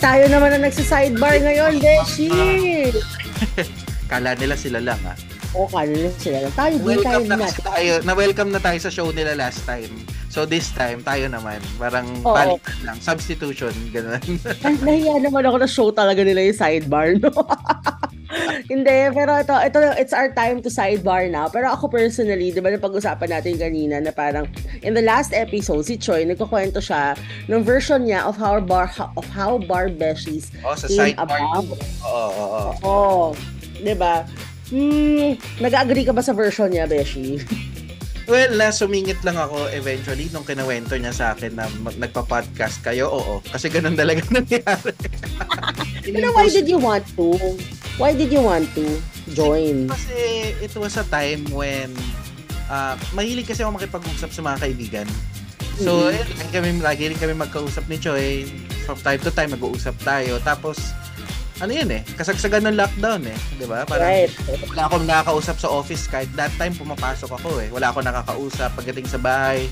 tayo naman ang nagsa-sidebar ngayon, Beshi! Kala nila sila lang ah. O, kala nila sila lang. Tayo din, tayo Welcome na kasi tayo, na-welcome na tayo sa show nila last time. So this time, tayo naman. Parang Oo. palitan lang. Substitution, gano'n. Ay, nahiya naman ako na show talaga nila yung sidebar, no? Hindi, pero ito, ito, it's our time to sidebar now. Pero ako personally, di ba napag-usapan natin kanina na parang in the last episode, si Choi, nagkukwento siya ng version niya of how bar, of how bar beshies oh, sa came sidebar. about. Oo, oo, oo. Oo. Di ba? Hmm, nag-agree ka ba sa version niya, Beshi? Well, na sumingit lang ako eventually nung kinawento niya sa akin na mag- nagpa-podcast kayo. Oo, kasi ganun talaga nangyari. Pero why did you want to? Why did you want to join? Kasi it was a time when uh, mahilig kasi ako makipag-usap sa mga kaibigan. So, Mhm. eh, lagi kami, lagi rin kami magkausap ni Choi. From time to time, mag-uusap tayo. Tapos, ano yun eh, kasagsagan ng lockdown eh. Di ba? Parang, Right. wala akong nakakausap sa office kahit that time pumapasok ako eh. Wala akong nakakausap pagdating sa bahay.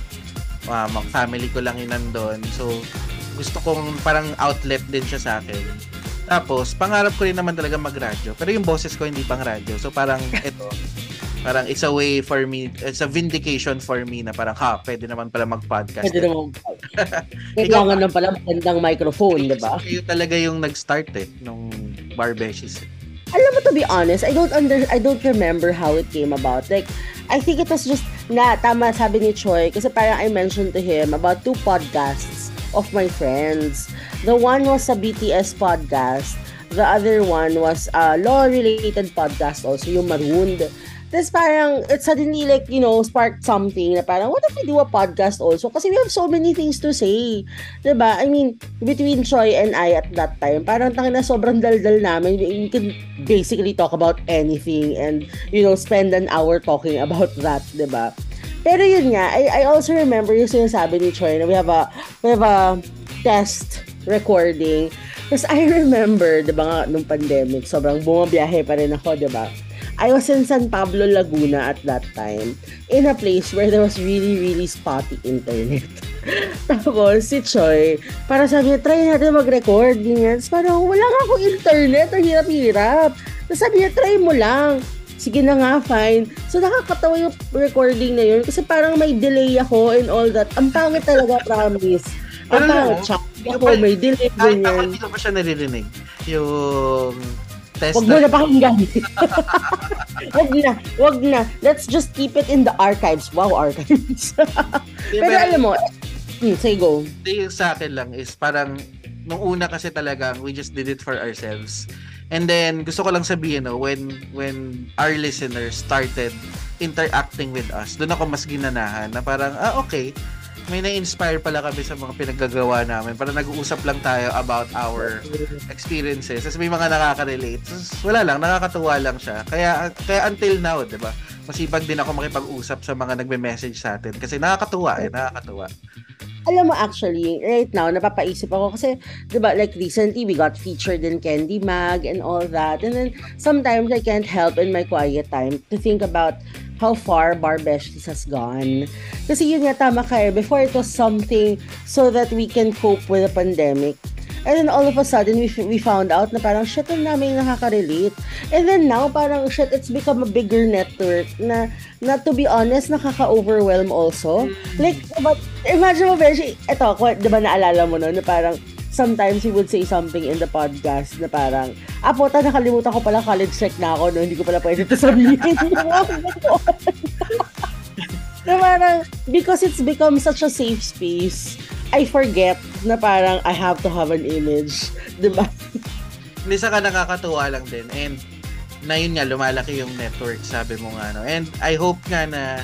Uh, mga family ko lang yun nandun. So, gusto kong parang outlet din siya sa akin. Tapos, pangarap ko rin naman talaga magradyo. Pero yung boses ko hindi pang radyo. So, parang ito, parang it's a way for me, it's a vindication for me na parang, ha, pwede naman pala mag-podcast. Pwede naman. Kailangan lang pala magandang microphone, di ba? Kayo talaga yung nag-start eh, nung Barbeshies. Alam mo, to be honest, I don't under, I don't remember how it came about. Like, I think it was just, na, tama sabi ni Choi, kasi parang I mentioned to him about two podcasts of my friends. The one was a BTS podcast. The other one was a law-related podcast also, yung Marooned. Tapos parang, it suddenly like, you know, sparked something na parang, what if we do a podcast also? Kasi we have so many things to say. ba? I mean, between Choi and I at that time, parang tangin na sobrang daldal namin. We can basically talk about anything and, you know, spend an hour talking about that, ba? Pero yun nga, I, I also remember yung sinasabi ni Choi na we have a, we have a test recording. Tapos I remember, di ba nga, nung pandemic, sobrang bumabiyahe pa rin ako, di ba? I was in San Pablo, Laguna at that time, in a place where there was really, really spotty internet. Tapos, si Choi, para sabi niya, try natin mag-record, ganyan. Tapos parang, wala nga akong internet, ang hirap-hirap. Tapos sabi niya, try mo lang. Sige na nga, fine. So, nakakatawa yung recording na yun kasi parang may delay ako and all that. Ang pangit talaga, promise. Ang Pero pangit siya. Ako, may delay, Kahit ako hindi ko pa siya naririnig. Yung test Huwag mo na pakinggan. wag na, wag na. Let's just keep it in the archives. Wow, archives. Pero alam mo, hmm, say go. Yung sa akin lang is parang nung una kasi talaga we just did it for ourselves. And then gusto ko lang sabihin no when when our listeners started interacting with us, doon ako mas ginanahan na parang ah okay, may na-inspire pala kami sa mga pinaggagawa namin. Parang nag-uusap lang tayo about our experiences. Tapos may mga nakaka-relate. Tapos wala lang, nakakatuwa lang siya. Kaya kaya until now, 'di ba? Masipag din ako makipag-usap sa mga nagme-message sa atin kasi nakakatuwa eh, nakakatuwa. Alam mo actually, right now, napapaisip ako kasi, di ba, like recently, we got featured in Candy Mag and all that. And then, sometimes I can't help in my quiet time to think about how far Barbeshies has gone. Kasi yun nga, tama ka eh. Before it was something so that we can cope with the pandemic. And then all of a sudden, we, we found out na parang, shit, ang namin nakaka-relate. And then now, parang, shit, it's become a bigger network na, na to be honest, nakaka-overwhelm also. Like, but, imagine mo, Beshi, eto, kwa- di ba naalala mo no, na parang, sometimes he would say something in the podcast na parang, ah, puta, nakalimutan ko pala college check na ako, no? Hindi ko pala pwede ito sabihin. na parang, because it's become such a safe space, I forget na parang I have to have an image. Di ba? Hindi saka nakakatuwa lang din. And na yun nga, lumalaki yung network, sabi mo nga. No? And I hope nga na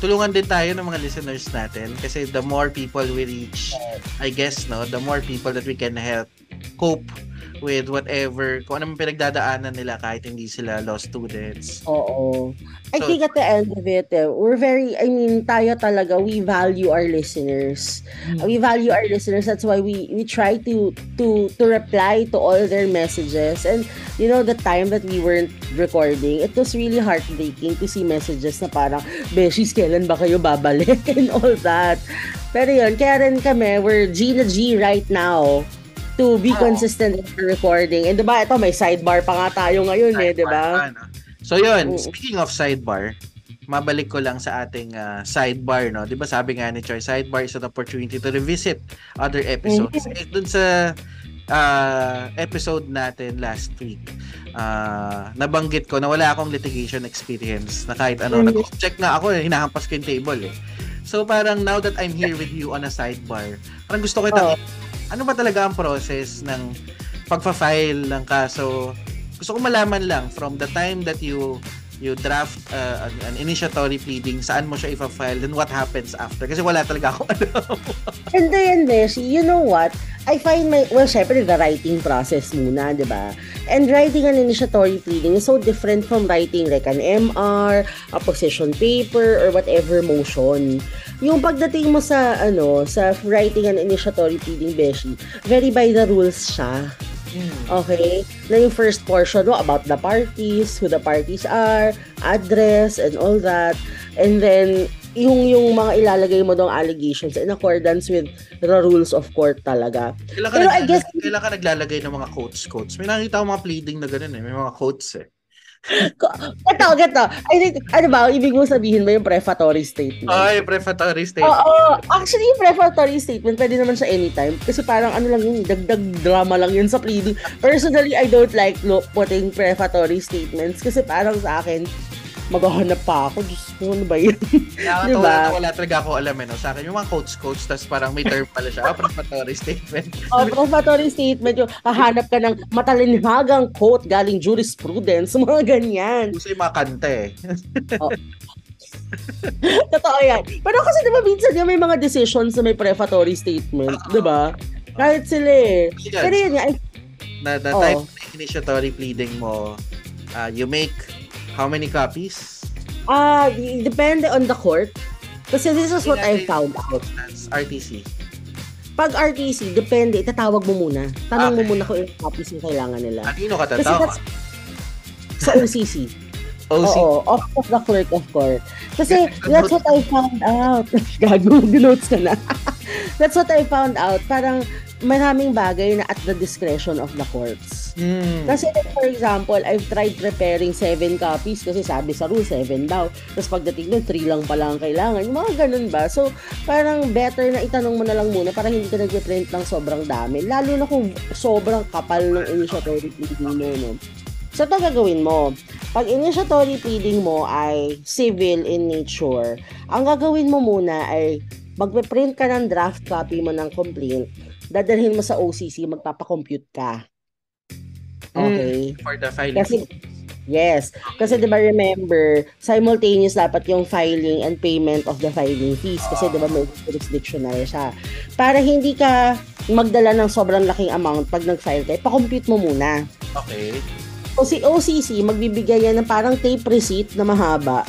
tulungan din tayo ng mga listeners natin kasi the more people we reach, I guess, no, the more people that we can help cope with whatever, kung anong pinagdadaanan nila kahit hindi sila law students. Oo. I So- think at the end of it, eh, we're very, I mean, tayo talaga, we value our listeners. We value our listeners. That's why we we try to to to reply to all their messages. And you know, the time that we weren't recording, it was really heartbreaking to see messages na parang, Beshies, kailan ba kayo babalik? And all that. Pero yun, kaya rin kami, we're G na G right now to be Oo. consistent in the recording. And diba, ito may sidebar pa nga tayo ngayon eh, Sidebar diba? pa, no? So yun, Oo. speaking of sidebar, mabalik ko lang sa ating ah, sidebar, no? 'Di ba sabi nga ni Choi, sidebar is an opportunity to revisit other episodes. Eh, dun sa ah, episode natin last week, ah, nabanggit ko na wala akong litigation experience na kahit ano, Mhm. nag-check nga ako, eh, hinahampas ko yung table eh. So parang now that I'm here with you on a sidebar, parang gusto ko itang ano ba talaga ang process ng pagfa-file ng kaso? Gusto ko malaman lang from the time that you you draft uh, an, an initiatory pleading, saan mo siya ifa-file, then what happens after? Kasi wala talaga ako alam. And then, Beshi, you know what? I find my, well, syempre, the writing process muna, di ba? And writing an initiatory pleading is so different from writing like an MR, a position paper, or whatever motion. Yung pagdating mo sa, ano, sa writing an initiatory pleading, Beshi, very by the rules siya. Okay? Na yung first portion mo about the parties, who the parties are, address, and all that. And then, yung yung mga ilalagay mo dong allegations in accordance with the rules of court talaga. Kailan ka, Pero I naglalagay, guess- kailan ka naglalagay ng mga quotes quotes? May nakita akong mga pleading na ganun eh. May mga quotes eh. Ito, ito. I think, ano ba, ibig mo sabihin ba yung prefatory statement? Ay, prefatory statement. Oo. Actually, yung prefatory statement, pwede naman siya anytime. Kasi parang ano lang yun, dagdag drama lang yun sa pleading. Personally, I don't like no, putting prefatory statements. Kasi parang sa akin, maghahanap pa ako. Diyos ko, ano ba yun? Kaya Diba? wala, wala talaga ako alam eh. No? Sa akin, yung mga quotes, tapos parang may term pala siya. Prefatory statement. Oh, prefatory statement yung hahanap ka ng matalinhagang quote galing jurisprudence, mga ganyan. Gusto yung mga kanta eh. Totoo yan. Pero kasi di ba minsan yung may mga decisions na may prefatory statement, di ba? Kahit sila eh. Yan. Pero yun nga, na the Oo. type of initiatory pleading mo, uh, you make how many copies? ah, d- depende on the court. Kasi this is what I found out. RTC. Pag RTC, depende, itatawag mo muna. Tanong mo Okay. muna kung yung copies yung kailangan nila. Kanino ka Kasi tatawa? that's sa OCC. OC. Oo, off of the clerk of court. Kasi that's what I found out. Gago, notes ka na. that's what I found out. Parang maraming bagay na at the discretion of the courts. Hmm. Kasi like, for example, I've tried preparing seven copies kasi sabi sa rule, seven daw. Tapos pagdating doon, three lang pala ang kailangan. Yung mga ganun ba? So, parang better na itanong mo na lang muna para hindi ka nag-print ng sobrang dami. Lalo na kung sobrang kapal ng initiatory pleading mo, no? So, ito gagawin mo. Pag initiatory pleading mo ay civil in nature, ang gagawin mo muna ay magpe-print ka ng draft copy mo ng complaint, dadalhin mo sa OCC, magpapakompute ka. Okay? For the filing. Kasi, yes. Kasi di ba remember, simultaneous dapat yung filing and payment of the filing fees. Kasi di ba may jurisdictional siya. Para hindi ka magdala ng sobrang laking amount pag nag-file ka, ipakompute mo muna. Okay. O si OCC, magbibigay yan ng parang tape receipt na mahaba.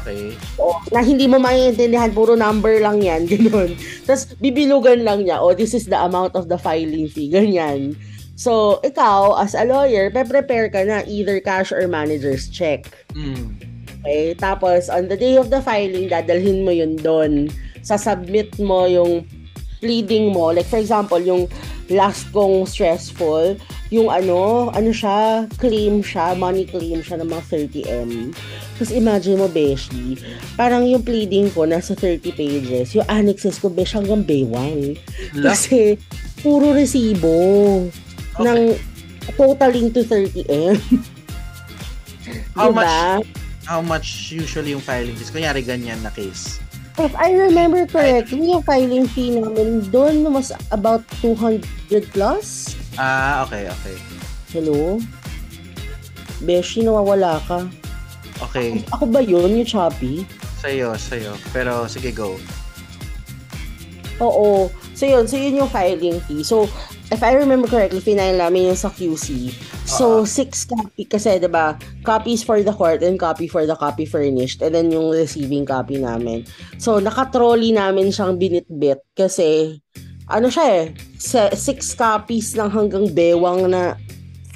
Okay. O, na hindi mo maintindihan, puro number lang yan, ganun. Tapos, bibilugan lang niya, oh, this is the amount of the filing fee, ganyan. So, ikaw, as a lawyer, pe-prepare ka na either cash or manager's check. Hmm. Okay? Tapos, on the day of the filing, dadalhin mo yun doon. Sasubmit mo yung pleading mo. Like, for example, yung last kong stressful, yung ano, ano siya, claim siya, money claim siya ng mga 30M. Tapos imagine mo, Beshi, parang yung pleading ko nasa 30 pages, yung annexes ko, Beshi, hanggang baywang. Kasi, puro resibo Okay. ng totaling to 30M. How diba? much how much usually yung filing fees? Kunyari ganyan na case. If I remember correctly, yung filing fee namin doon was about 200 plus. Ah, okay, okay. Hello? Beshi, nawawala ka. Okay. Ako ba yun, yung choppy? Sa'yo, sa'yo. Pero sige, go. Oo. So yun, so yun yung filing fee. So, if I remember correctly, final namin yung sa QC. So, Ah. six copy, kasi 'di ba copies for the court and copy for the copy furnished. And then yung receiving copy namin. So, naka-trolley namin siyang binitbit kasi, ano siya eh, six copies lang hanggang bewang na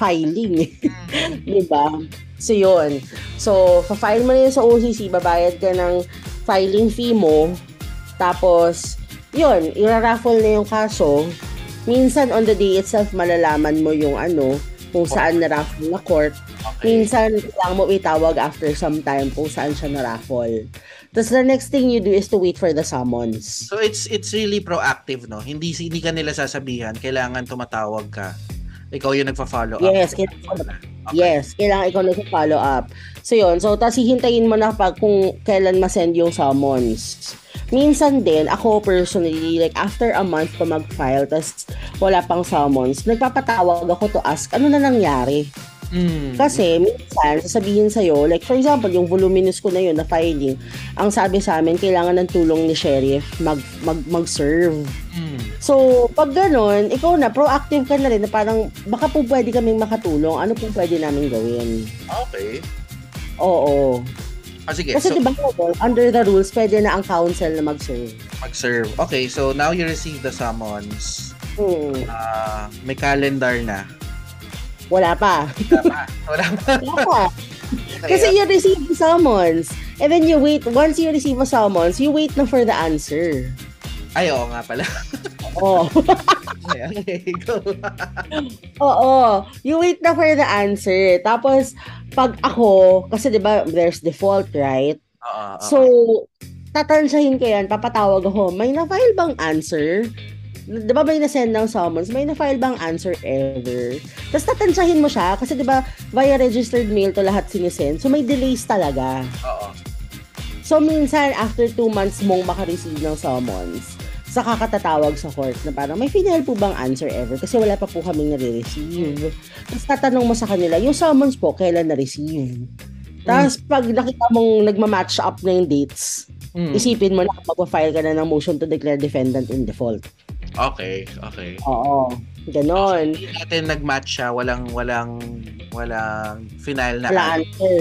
filing eh. Di ba? So, yun. So, fa-file mo na yun sa OCC, babayad ka ng filing fee mo, tapos, yun, iraraffle na yung kaso, minsan on the day itself malalaman mo yung ano, kung saan na-raffle na court. Okay. Minsan, kailangan mo itawag after some time kung saan siya na-raffle. Tapos the next thing you do is to wait for the summons. So it's it's really proactive, no? Hindi hindi ka nila sasabihan, kailangan tumatawag ka. Ikaw yung nagfa-follow up. Yes, kailangan, Okay. yes, kailangan ikaw nag-follow up. So yun, so tapos hihintayin mo na pag kung kailan ma-send yung summons. Minsan din, ako personally, like after a month ko mag-file, tapos wala pang summons, nagpapatawag ako to ask, ano na nangyari? Mm. Kasi minsan, sasabihin sa'yo, like for example, yung voluminous ko na yun na filing, ang sabi sa amin, kailangan ng tulong ni sheriff mag, mag, mag-serve. Mm. So, pag ganon, ikaw na, proactive ka na rin na parang baka po pwede kaming makatulong, ano po pwede namin gawin? Okay. Oo. Ah, sige. Kasi so, diba, under the rules, pwede na ang council na mag-serve. mag-serve. Okay, so now you receive the summons. Hmm. Ah, may calendar na. Wala pa. Tama. Wala pa. Wala pa. Kasi you receive the summons. And then you wait, once you receive a summons, you wait na for the answer. Ay, oo nga pala. Oo. Okay, okay, go. Oo. You wait na for the answer. Tapos, pag ako, kasi di ba there's default, right? Oo, oo. So, tatansyahin ko yan, papatawag ako, may na-file bang answer? Di ba may na-send ng summons? May na-file bang answer ever? Tapos tatansyahin mo siya, kasi di ba via registered mail to lahat sinisend. So, may delays talaga. Oo. So, minsan, after two months mong makareceive ng summons, saka katatawag sa court na parang, may final po bang answer ever? Kasi wala pa po kaming nare-receive. Tapos tatanong mo sa kanila, yung summons po, kailan na-receive? Tapos, pag nakita mong nagma-match up na yung dates, Mm. isipin mo na magpa-file ka na ng motion to declare defendant in default. Okay, okay. Oo. Ganon. Hindi natin nag-match siya, walang walang walang final na. Wala answer.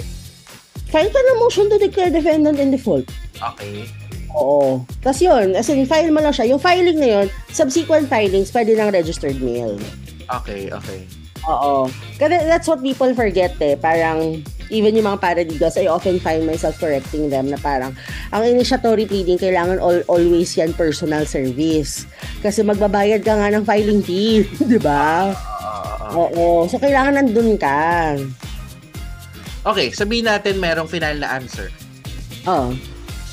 File ka ng motion to declare defendant in default. Okay. Oo. Tapos yun, as in, file mo lang siya. Yung filing na yun, subsequent filings, pwede ng registered mail. Okay, okay. Oo. Kasi that's what people forget eh. Parang, even yung mga paradigals, I often find myself correcting them na parang, ang initiatory pleading, kailangan all, always yan personal service. Kasi magbabayad ka nga ng filing fee. di ba? Oo, oo, oo. Oo. So, kailangan nandun ka. Okay, sabihin natin merong final na answer. Oo.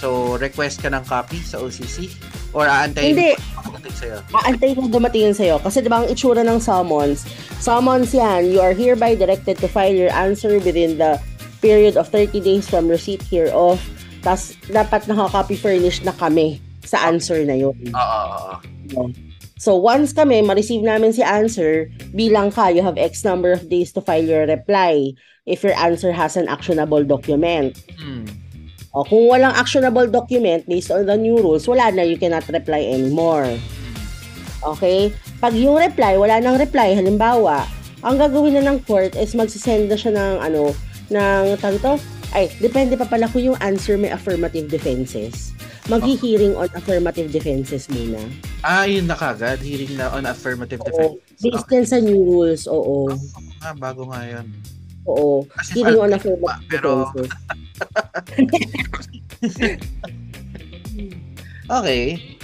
So, request ka ng copy sa OCC? Or aantayin Hindi. mo makadating sa'yo? Aantay mo dumating sa'yo. Kasi diba ang itsura ng summons, summons yan, you are hereby directed to file your answer within the period of 30 days from receipt hereof. Tapos, dapat nakaka-copy furnish na kami sa answer na yun. Oo, oo, oo. So, once kami, ma-receive namin si answer, bilang ka, you have X number of days to file your reply if your answer has an actionable document. Hmm. O, kung walang actionable document based on the new rules, wala na, you cannot reply anymore. Okay? Pag yung reply, wala nang reply, halimbawa, ang gagawin na ng court is magsisend na siya ng ano, ng tanto, ay, depende pa pala kung yung answer may affirmative defenses. Maghi-hearing on affirmative defenses muna. Ah, yun na kagad. Hearing na on affirmative Oo. defense. Based yan sa new rules, oo. Ah, bago nga yun. Oo. Kasi Hearing on affirmative pero- defenses. Okay.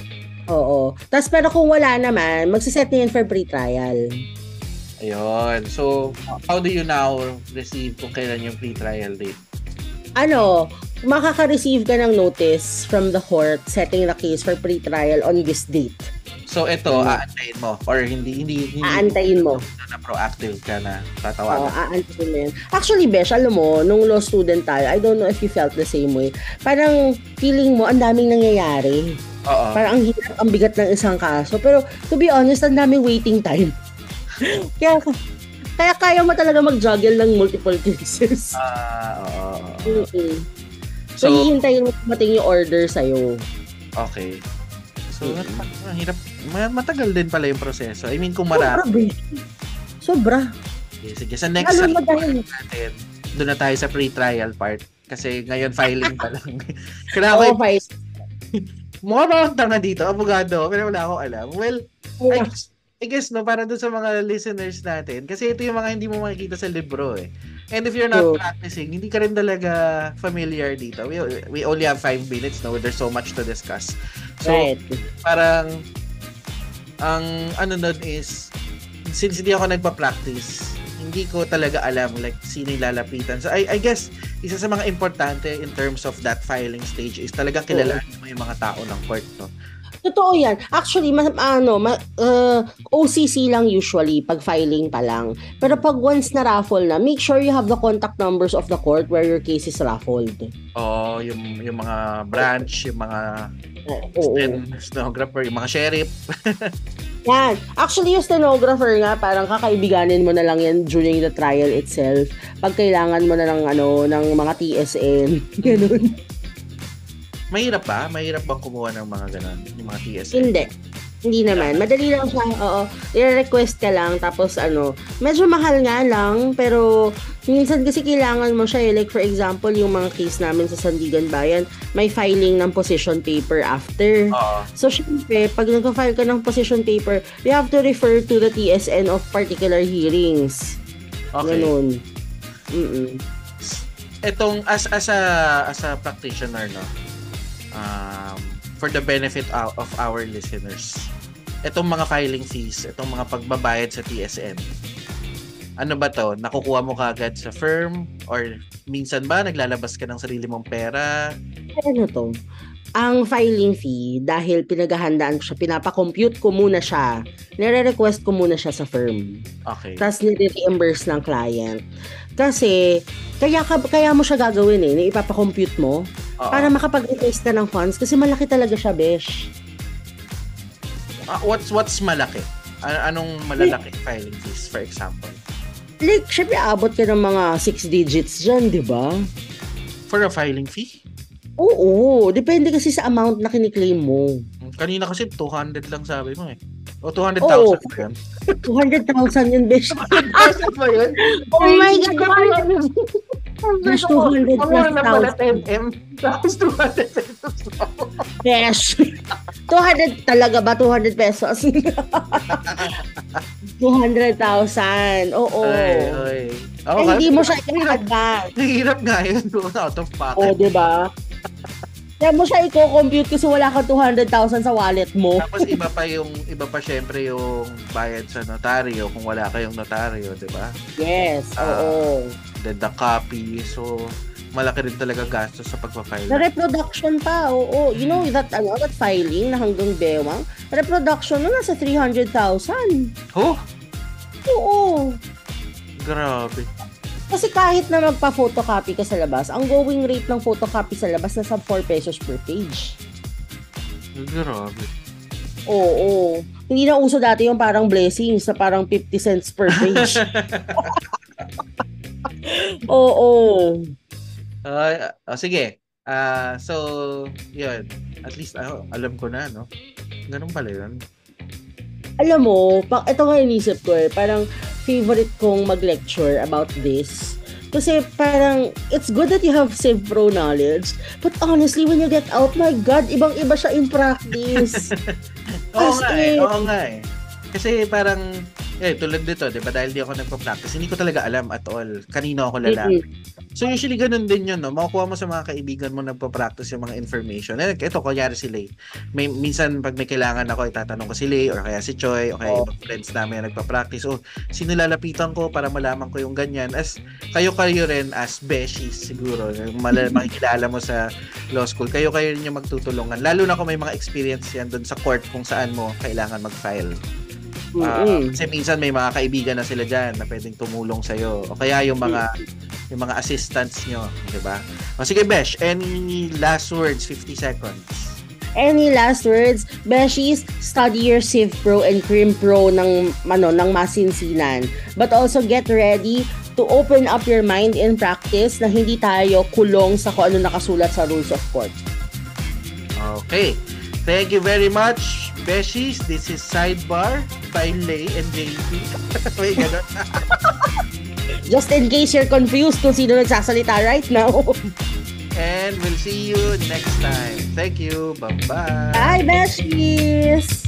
Oo. Tapos pero kung wala naman, magsiset na yun for pre-trial. Ayun. So, how do you now receive kung kailan yung pre-trial date? ano, makaka-receive ka ng notice from the court setting the case for pre-trial on this date. So, ito, Mm. aantayin mo. Or hindi, hindi, hindi. Aantayin mo. Na proactive ka na Oo, tatawagan. aantayin mo. Actually, Besh, alam mo, nung law student tayo, I don't know if you felt the same way. Parang feeling mo, ang daming nangyayari. Oo. Parang ang hirap, ang bigat ng isang kaso. Pero, to be honest, ang daming waiting time. kaya, kaya kaya mo talaga mag-juggle ng multiple cases. Ah, oo, oo. Mm-mm. So, So, hihintayin mo dumating yung order sa'yo. okay. So, Mm. ang hirap. Ma- Matagal din pala yung proseso. I mean, kung marami. Sobra. Sige, sige. Sa next Lalo natin, doon na tayo sa pre-trial part. Kasi ngayon filing pa lang. Kailangan ko, Vice. mukha ba akong tanga dito? Abogado, pero wala akong alam. Well, I guess, I guess no, para doon sa mga listeners natin. Kasi ito yung mga hindi mo makikita sa libro eh. And if you're not True. practicing, hindi ka rin talaga familiar dito. We, we only have five minutes, no? There's so much to discuss. So, right. parang ang ano nun is, since hindi ako nagpa-practice, hindi ko talaga alam like sino yung lalapitan. So I, I guess isa sa mga importante in terms of that filing stage is talagang kilalanin mo yung mga tao ng court, no? Totoo yan. Actually, ma, ano, ma, uh, OCC lang usually pag filing pa lang. Pero pag once na raffle na, make sure you have the contact numbers of the court where your case is raffled. Oo, yung, yung mga branch, yung mga Oo. sten- stenographer, yung mga sheriff. Yan. Actually, yung stenographer nga, parang kakaibiganin mo na lang yan during the trial itself. Pag kailangan mo na ng, ano, ng mga TSN. Ganun. Mahirap ba? Mahirap bang kumuha ng mga ganun? Yung mga TSN? Hindi. Hindi naman. Madali lang siya. Oo. I-request ka lang. Tapos ano, medyo mahal nga lang. Pero minsan kasi kailangan mo siya. Eh. Like for example, yung mga case namin sa Sandigan Bayan, may filing ng position paper after. Oo. So, syempre, pag nag-file ka ng position paper, you have to refer to the TSN of particular hearings. Okay. Ganun. Mm-mm. Etong as as a as a practitioner no. Um for the benefit of, our listeners. Etong mga filing fees, etong mga pagbabayad sa TSN. Ano ba to? Nakukuha mo kagad sa firm or minsan ba naglalabas ka ng sarili mong pera? Ano to? Ang filing fee, dahil pinaghahandaan ko siya, pinapakompute ko muna siya, nire-request ko muna siya sa firm. Okay. Tapos nire-reimburse ng client. Kasi, kaya, ka, kaya mo siya gagawin eh, na ipapakompute mo, Oo. para makapag-request ka ng funds, kasi malaki talaga siya, besh. Ah, what's what's malaki? Anong malalaki filing fees for example? Like, syempre, abot ka ng mga 6 digits dyan, di ba? For a filing fee? Oo, depende kasi sa amount na kiniklaim mo. Kanina kasi 200 lang sabi mo eh. O 200,000 Oo. ba yun? 200,000 yun, besh. ba yun? Oh my God! Besh, 200 plus thousand. M. Tapos 200 pesos lang. Besh. 200 talaga ba? 200 pesos? 200,000. Oo. Ay, ay. Eh, hindi mo siya i-advance. Hirap nga yun. Out of O, pocket. di ba? Kaya mo siya i-compute kasi wala ka 200,000 sa wallet mo. Tapos iba pa yung, iba pa syempre yung bayad sa notaryo kung wala kayong notaryo, di ba? Yes, Ah. oo. Then the copy. So, malaki rin talaga gastos sa pagpapile. Na reproduction pa, oo. You know that, ano, that filing na hanggang bewang, reproduction na nasa 300,000. Oh, Oo. grabe. Kasi kahit na magpa-photocopy ka sa labas, ang going rate ng photocopy sa labas nasa 4 pesos per page. Grabe. Oo. Hindi na uso dati yung parang blessings na parang 50 cents per page. Oo. Ah, oh, sige. Ah, so, yun. At least, ah, alam ko na, no? Ganun pala yun. Alam mo, ito nga inisip ko eh, parang favorite kong mag-lecture about this. Kasi parang, it's good that you have Civ Pro knowledge, but honestly, when you get out, my God, ibang-iba siya in practice. Oo As nga eh. Oo nga eh. Kasi parang, eh, tulad dito, di ba, dahil di ako nagpa-practice, hindi ko talaga alam at all kanino ako lalapit. So usually ganun din yun, no? Makukuha mo sa mga kaibigan mo nagpa-practice yung mga information. Eh, ito, kunyari si Lay. May, minsan, pag may kailangan ako, itatanong ko si Lay or kaya si Choi o kaya Oh. ibang friends namin na nagpa-practice. Oh, sino lalapitan ko para malaman ko yung ganyan? As, kayo-kayo rin as beshies siguro. Mal- makikilala mo sa law school. Kayo-kayo rin yung magtutulungan. Lalo na kung may mga experience yan doon sa court kung saan mo kailangan mag-file. Ah, Mm-mm. kasi minsan may mga kaibigan na sila diyan na pwedeng tumulong sa iyo o kaya yung mga yung mga assistants nyo, 'di ba? O sige Besh, any last words 50 seconds. Any last words? Beshies, study your Civ Pro and Crim Pro ng, ano, ng masinsinan. But also get ready to open up your mind in practice na hindi tayo kulong sa kung ano nakasulat sa rules of court. Okay. Thank you very much, Beshies. This is Sidebar by Lay and JP. May ganun. Just in case you're confused kung sino nagsasalita right now. And we'll see you next time. Thank you. Bye-bye. Bye, Beshies!